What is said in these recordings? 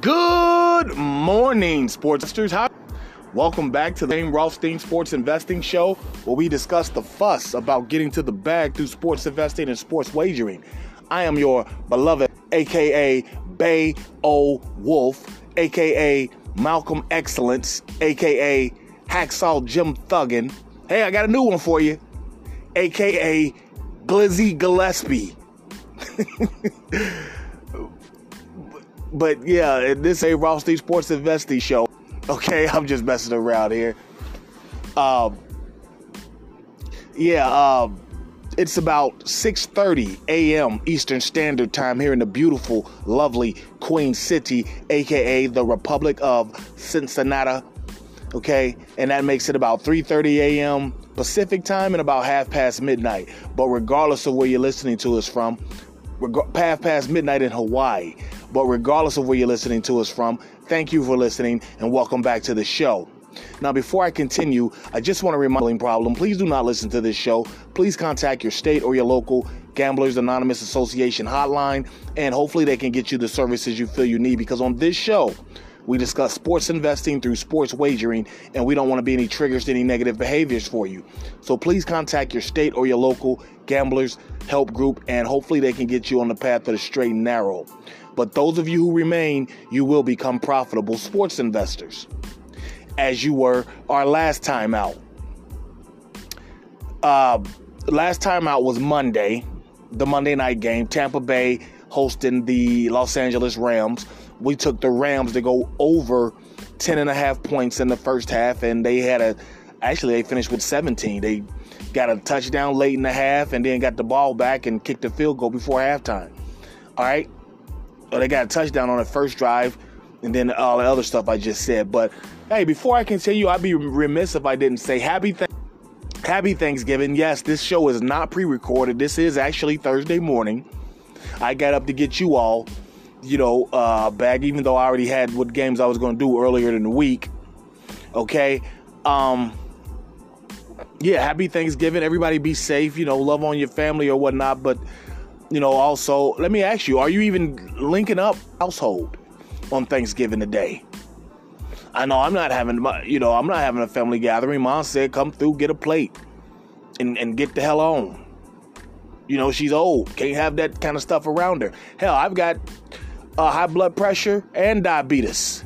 Good morning, sportssters. How? Welcome back to the Fame Rothstein Sports Investing Show, where we discuss the fuss about getting to the bag through sports investing and sports wagering. I am your beloved, aka Bay O Wolf, aka Malcolm Excellence, aka Hacksaw Jim Thuggin. Hey, I got a new one for you, aka Glizzy Gillespie. but yeah, this a Rothstein Sports Investing Show. Okay, I'm just messing around here. Um, yeah, um, it's about 6:30 a.m. Eastern Standard Time here in the beautiful, lovely Queen City, aka the Republic of Cincinnati. Okay, and that makes it about 3:30 a.m. Pacific time and about half past midnight. But regardless of where you're listening to us from, reg- half past midnight in Hawaii. But regardless of where you're listening to us from, thank you for listening and welcome back to the show. Now, before I continue, I just want to remind you problem. Please do not listen to this show. Please contact your state or your local Gamblers Anonymous Association hotline, and hopefully they can get you the services you feel you need. Because on this show, we discuss sports investing through sports wagering, and we don't want to be any triggers to any negative behaviors for you. So please contact your state or your local gamblers help group, and hopefully they can get you on the path of the straight and narrow. But those of you who remain, you will become profitable sports investors, as you were our last time out. Uh, last time out was Monday, the Monday night game, Tampa Bay hosting the Los Angeles Rams. We took the Rams to go over 10 and a half points in the first half, and they had a actually they finished with 17. They got a touchdown late in the half and then got the ball back and kicked a field goal before halftime. All right. Well, they got a touchdown on the first drive and then all the other stuff I just said. But hey, before I continue, I'd be remiss if I didn't say happy th- happy Thanksgiving. Yes, this show is not pre-recorded. This is actually Thursday morning. I got up to get you all, you know, uh, back even though I already had what games I was going to do earlier in the week. Okay. Um, yeah, happy Thanksgiving. Everybody be safe, you know, love on your family or whatnot. But, you know, also, let me ask you, are you even linking up household on Thanksgiving today? I know I'm not having, you know, I'm not having a family gathering. Mom said, come through, get a plate and, and get the hell on. You know, she's old, can't have that kind of stuff around her. Hell, I've got uh, high blood pressure and diabetes.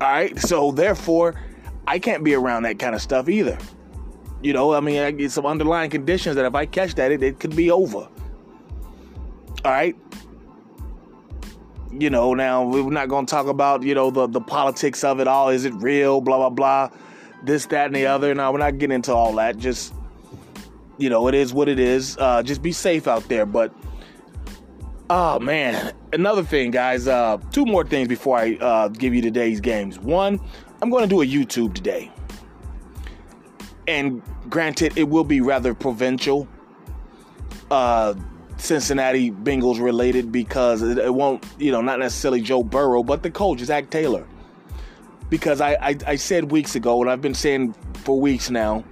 All right, so therefore, I can't be around that kind of stuff either. You know, I mean, I get some underlying conditions that if I catch that, it, it could be over. All right. You know, now we're not going to talk about, you know, the, the politics of it all. Is it real? Blah, blah, blah. This, that, and the other. Now, we're not getting into all that. Just, you know, it is what it is. Uh, just be safe out there. But, oh, man. Another thing, guys. Uh, two more things before I uh, give you today's games. One, I'm going to do a YouTube today and granted, it will be rather provincial, uh, Cincinnati Bengals related because it, it, won't, you know, not necessarily Joe Burrow, but the coach, Zac Taylor. Because I, I, I said weeks ago, and I've been saying for weeks now,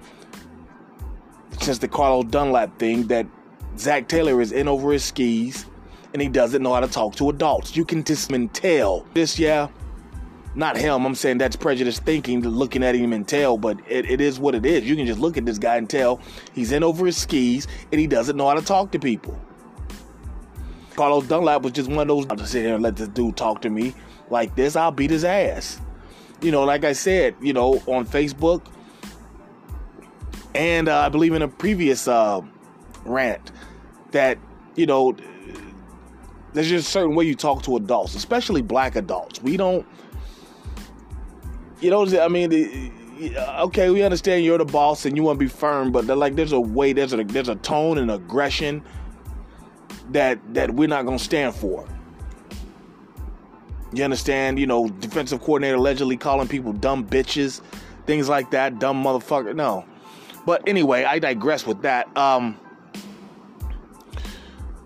since the Carlos Dunlap thing, that Zac Taylor is in over his skis and he doesn't know how to talk to adults. You can just tell. This, yeah, not him. I'm saying that's prejudiced thinking, looking at him and tell, but it, it is what it is. You can just look at this guy and tell he's in over his skis and he doesn't know how to talk to people. Carlos Dunlap was just one of those. I'll just sit here and let this dude talk to me like this. I'll beat his ass. You know, like I said, you know, on Facebook, and uh, I believe in a previous uh, rant that you know there's just a certain way you talk to adults, especially black adults. We don't you know, I mean, okay, we understand you're the boss and you want to be firm, but like, there's a way, there's a there's a tone and aggression that that we're not gonna stand for. You understand? You know, defensive coordinator allegedly calling people dumb bitches, things like that, dumb motherfucker. No, but anyway, I digress with that. Um,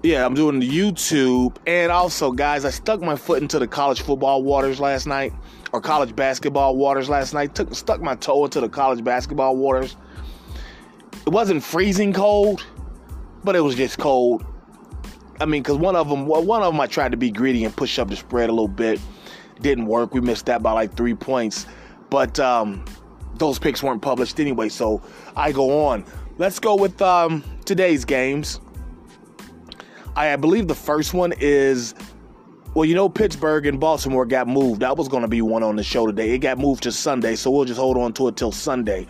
yeah, I'm doing YouTube, and also, guys, I stuck my foot into the college football waters last night or college basketball waters last night. Took stuck my toe into the college basketball waters. It wasn't freezing cold, but it was just cold. I mean, because one of them, one of them, I tried to be greedy and push up the spread a little bit, didn't work. We missed that by like three points. But um, those picks weren't published anyway, so I go on. Let's go with um, today's games. I, I believe the first one is well, you know, Pittsburgh and Baltimore got moved. That was going to be one on the show today. It got moved to Sunday, so we'll just hold on to it till Sunday.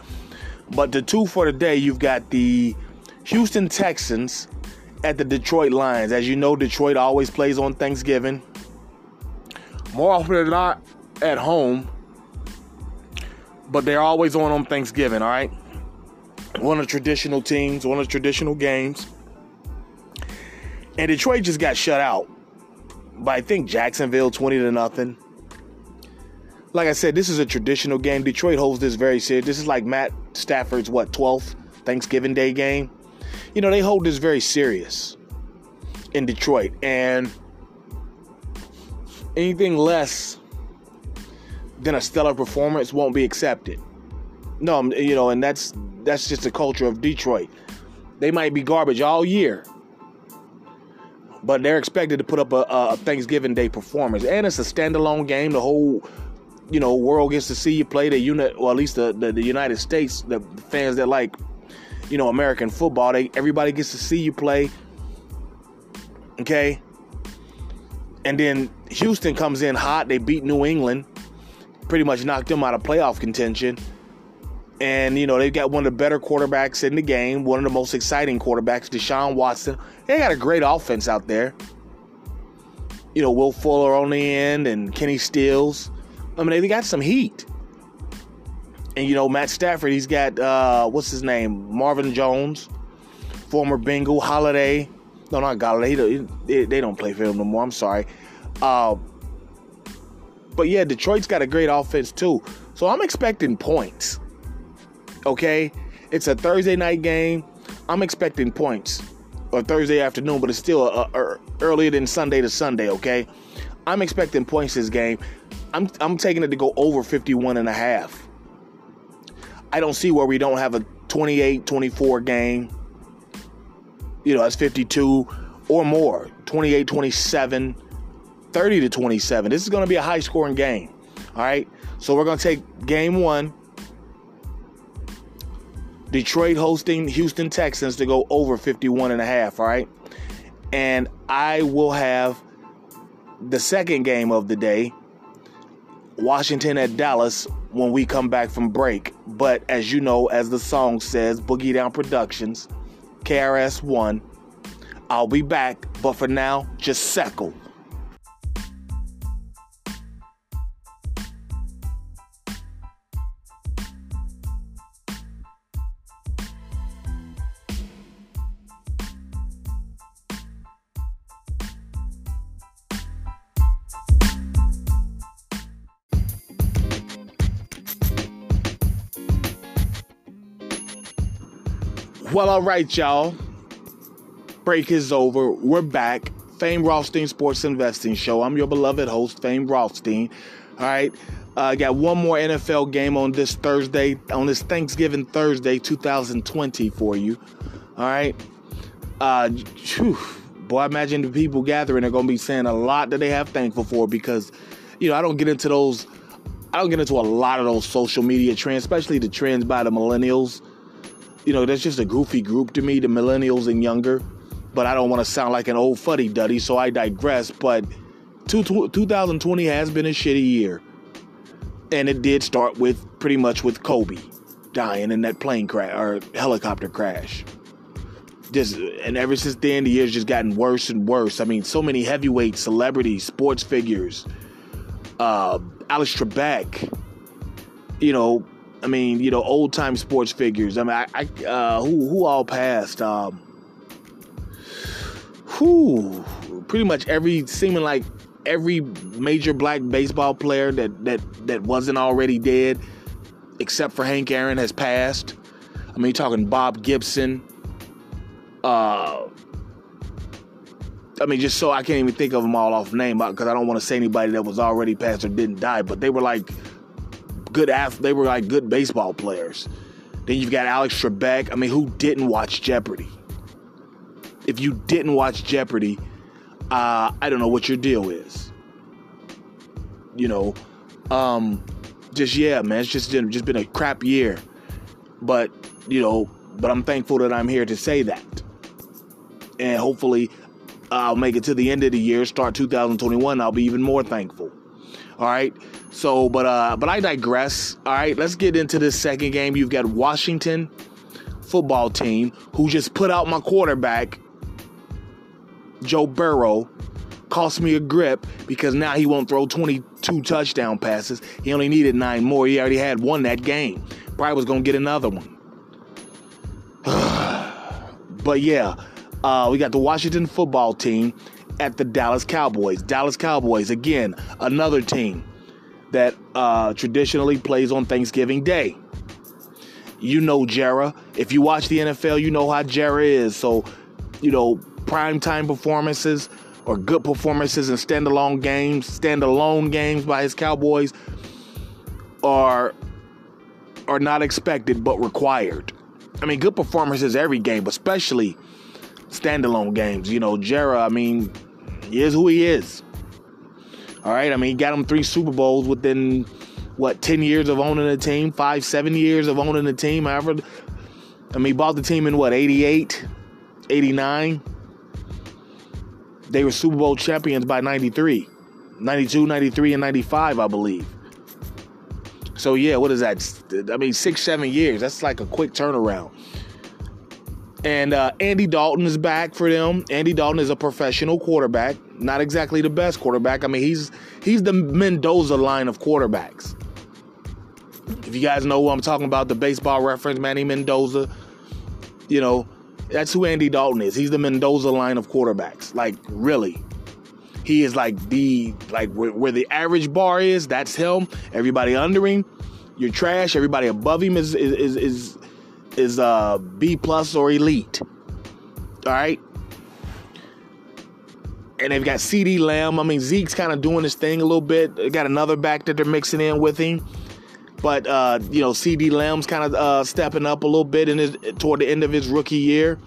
But the two for today, you've got the Houston Texans at the Detroit Lions. As you know, Detroit always plays on Thanksgiving. More often than not at home, but they're always on on Thanksgiving, all right? One of the traditional teams, one of the traditional games. And Detroit just got shut out by I think Jacksonville 20 to nothing. Like I said, this is a traditional game. Detroit holds this very serious. This is like Matt Stafford's what 12th Thanksgiving Day game. You know, they hold this very serious in Detroit and anything less than a stellar performance won't be accepted. No, you know, and that's that's just the culture of Detroit. They might be garbage all year, but they're expected to put up a, a Thanksgiving Day performance, and it's a standalone game. The whole you know world gets to see you play the unit, or at least the, the, the United States, the fans that like you know American football. They everybody gets to see you play. Okay, and then Houston comes in hot. They beat New England, pretty much knocked them out of playoff contention. And, you know, they've got one of the better quarterbacks in the game, one of the most exciting quarterbacks, Deshaun Watson. They got a great offense out there. You know, Will Fuller on the end and Kenny Stills. I mean, they got some heat. And, you know, Matt Stafford, he's got, uh, what's his name? Marvin Jones, former Bengal, Holiday. No, not Golladay. They, they don't play for him no more. I'm sorry. Uh, but yeah, Detroit's got a great offense too. So I'm expecting points. Okay, it's a Thursday night game. I'm expecting points, or Thursday afternoon, but it's still a, a, earlier than Sunday to Sunday. Okay, I'm expecting points this game. I'm I'm taking it to go over 51 and a half. I don't see where we don't have a 28-24 game. You know, that's 52 or more. 28-27, 30 to 27. This is going to be a high scoring game. All right. So we're going to take game 1 Detroit hosting Houston Texans to go over 51 and a half, all right? And I will have the second game of the day, Washington at Dallas when we come back from break. But as you know, as the song says, Boogie Down Productions, KRS One. I'll be back, but for now, just settle. Well, all right, y'all. Break is over. We're back. Fame Rothstein Sports Investing Show. I'm your beloved host, Fame Rothstein. All right. I uh, got one more NFL game on this Thursday, on this Thanksgiving Thursday, 2020 for you. All right. Uh, whew, boy, I imagine the people gathering are going to be saying a lot that they have thankful for because, you know, I don't get into those, I don't get into a lot of those social media trends, especially the trends by the millennials you know, that's just a goofy group to me, the millennials and younger. But I don't want to sound like an old fuddy duddy, so I digress. But 2020 has been a shitty year. And it did start with pretty much with Kobe dying in that plane crash or helicopter crash. Just and ever since then, the year's just gotten worse and worse. I mean, so many heavyweight celebrities, sports figures, uh, Alex Trebek, you know, I mean, you know, old time sports figures. I mean, I, I uh, who who all passed? Um, who pretty much every seeming like every major black baseball player that that that wasn't already dead, except for Hank Aaron, has passed. I mean, talking Bob Gibson. Uh, I mean, just so I can't even think of them all off name because I don't want to say anybody that was already passed or didn't die, but they were like good ath- they were like good baseball players. Then you've got Alex Trebek. I mean, who didn't watch Jeopardy? If you didn't watch Jeopardy, uh, I don't know what your deal is. you know, um, just yeah, man, it's just just been a crap year. But you know, but I'm thankful that I'm here to say that, and hopefully, I'll make it to the end of the year, start 2021. I'll be even more thankful. All right. So, but uh, but I digress. All right, let's get into this second game. You've got Washington football team who just put out my quarterback, Joe Burrow, cost me a grip because now he won't throw 22 touchdown passes. He only needed nine more. He already had one that game. Probably was gonna get another one. but yeah, uh, we got the Washington football team at the Dallas Cowboys. Dallas Cowboys again, another team that uh, traditionally plays on Thanksgiving Day. You know Jera. If you watch the NFL, you know how Jera is. So, you know, primetime performances or good performances in standalone games, standalone games by his Cowboys are are not expected but required. I mean, good performances every game, especially standalone games. You know, Jera, I mean, he is who he is. All right. I mean, he got him three Super Bowls within what ten years of owning the team, five, seven years of owning the team. However, I mean, he bought the team in what 88, 89. They were Super Bowl champions by 93, 92, 93, and 95, I believe. So yeah, what is that? I mean, six, seven years. That's like a quick turnaround. And uh, Andy Dalton is back for them. Andy Dalton is a professional quarterback, not exactly the best quarterback. I mean, he's he's the Mendoza line of quarterbacks. If you guys know who I'm talking about, the baseball reference, Manny Mendoza, you know, that's who Andy Dalton is. He's the Mendoza line of quarterbacks. Like, really. He is like the like where, where the average bar is, that's him. Everybody under him, you're trash. Everybody above him is is is, is is uh, B plus or elite. All right. And they've got CeeDee Lamb. I mean, Zeke's kind of doing his thing a little bit. They got another back that they're mixing in with him. But uh, you know, CeeDee Lamb's kind of uh, stepping up a little bit in his toward the end of his rookie year.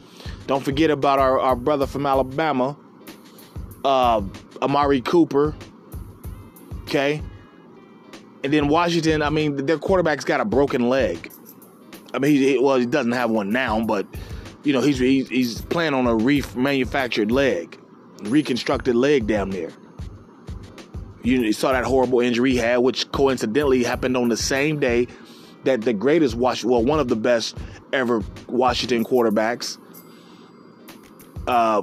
Don't forget about our, our brother from Alabama, uh, Amari Cooper. Okay. And then Washington, I mean, their quarterback's got a broken leg. I mean, he, well, he doesn't have one now, but you know, he's he's, he's playing on a remanufactured leg, reconstructed leg down there. You, saw that horrible injury he had, which coincidentally happened on the same day that the greatest Washington, well, one of the best ever Washington quarterbacks, uh,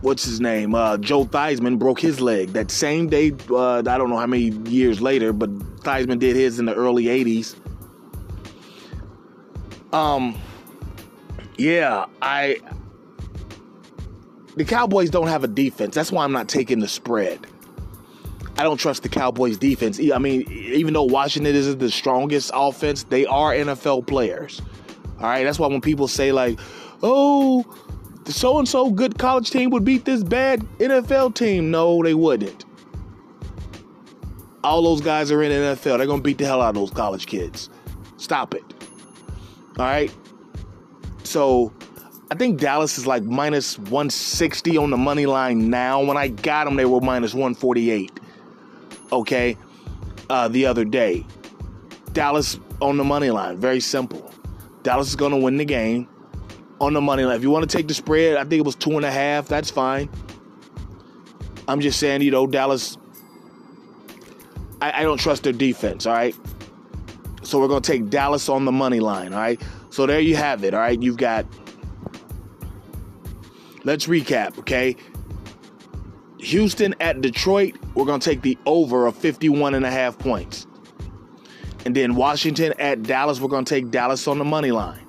what's his name? Uh, Joe Theismann broke his leg that same day. Uh, I don't know how many years later, but Theismann did his in the early '80s. Um, yeah, I. The Cowboys don't have a defense. That's why I'm not taking the spread. I don't trust the Cowboys defense. I mean, even though Washington isn't the strongest offense, they are NFL players. All right, that's why when people say like, "Oh, the so and so good college team would beat this bad NFL team," no, they wouldn't. All those guys are in NFL. They're gonna beat the hell out of those college kids. Stop it. All right. So I think Dallas is like minus 160 on the money line now. When I got them, they were minus 148. Okay. Uh, the other day. Dallas on the money line. Very simple. Dallas is going to win the game on the money line. If you want to take the spread, I think it was two and a half. That's fine. I'm just saying, you know, Dallas. I, I don't trust their defense. All right. So we're going to take Dallas on the money line, all right? So there you have it, all right? You've got Let's recap, okay? Houston at Detroit, we're going to take the over of 51 and a half points. And then Washington at Dallas, we're going to take Dallas on the money line.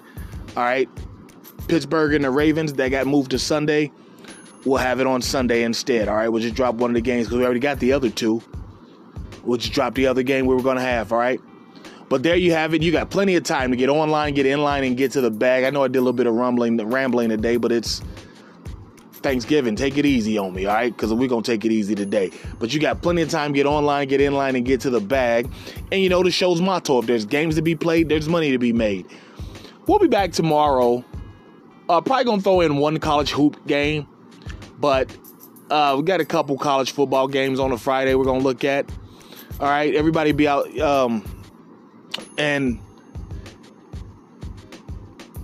All right? Pittsburgh and the Ravens, that got moved to Sunday. We'll have it on Sunday instead. All right, we'll just drop one of the games because we already got the other two. We'll just drop the other game we were going to have. All right. But there you have it. You got plenty of time to get online, get in line, and get to the bag. I know I did a little bit of rumbling, rambling today, but it's Thanksgiving. Take it easy on me, all right? Because we're going to take it easy today. But you got plenty of time get online, get in line, and get to the bag. And you know the show's motto if there's games to be played, there's money to be made. We'll be back tomorrow. Uh, probably going to throw in one college hoop game, but Uh, we got a couple college football games on a Friday we're going to look at. All right, everybody be out. Um, and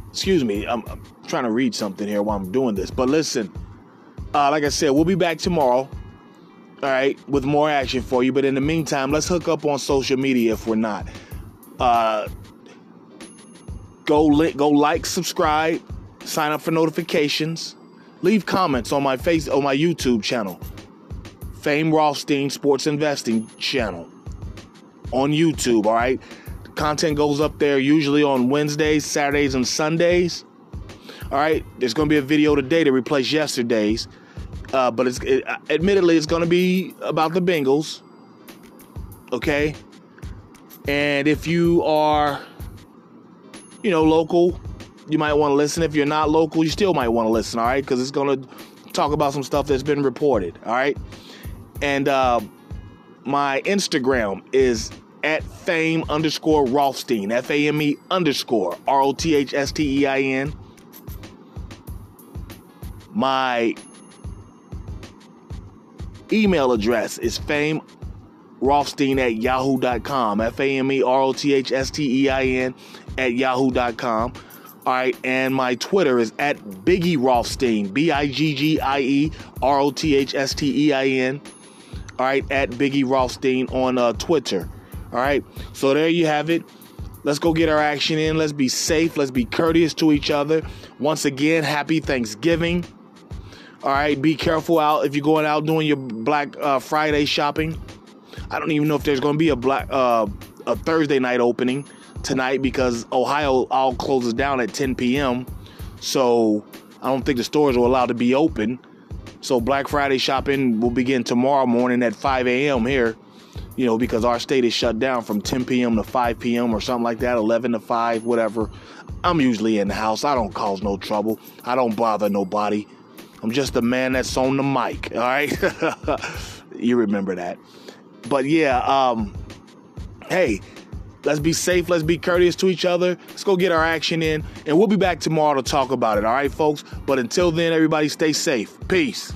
excuse me, I'm, I'm, trying to read something here while I'm doing this. But listen, uh, like I said, we'll be back tomorrow. All right, with more action for you. But in the meantime, let's hook up on social media if we're not. Uh, go li- go like, subscribe, sign up for notifications, leave comments on my face on my YouTube channel, Fame Rothstein Sports Investing channel on YouTube. All right, content goes up there usually on Wednesdays, Saturdays, and Sundays. All right, there's going to be a video today to replace yesterday's, uh, but it's it, admittedly it's going to be about the Bengals. Okay, and if you are, you know, local, you might want to listen. If you're not local, you still might want to listen. All right, because it's going to talk about some stuff that's been reported. All right, and uh, my Instagram is at fame underscore Rothstein, F A M E underscore R O T H S T E I N. My email address is fame Rothstein at yahoo.com. F A M E R O T H S T E I N at yahoo.com. All right, and my Twitter is at Biggie Rothstein, B I G G I E R O T H S T E I N. All right, at Biggie Rothstein on uh, Twitter. All right, so there you have it. Let's go get our action in. Let's be safe. Let's be courteous to each other. Once again, happy Thanksgiving. All right, be careful out if you're going out doing your Black uh, Friday shopping. I don't even know if there's going to be a black uh, a Thursday night opening tonight because Ohio all closes down at 10 p.m. So I don't think the stores are allowed to be open. So Black Friday shopping will begin tomorrow morning at 5 a.m. here. You know, because our state is shut down from 10 p.m. to 5 p.m. or something like that, 11 to 5, whatever. I'm usually in the house. I don't cause no trouble. I don't bother nobody. I'm just the man that's on the mic. All right, you remember that. But yeah, um, hey, let's be safe. Let's be courteous to each other. Let's go get our action in, and we'll be back tomorrow to talk about it. All right, folks. But until then, everybody stay safe. Peace.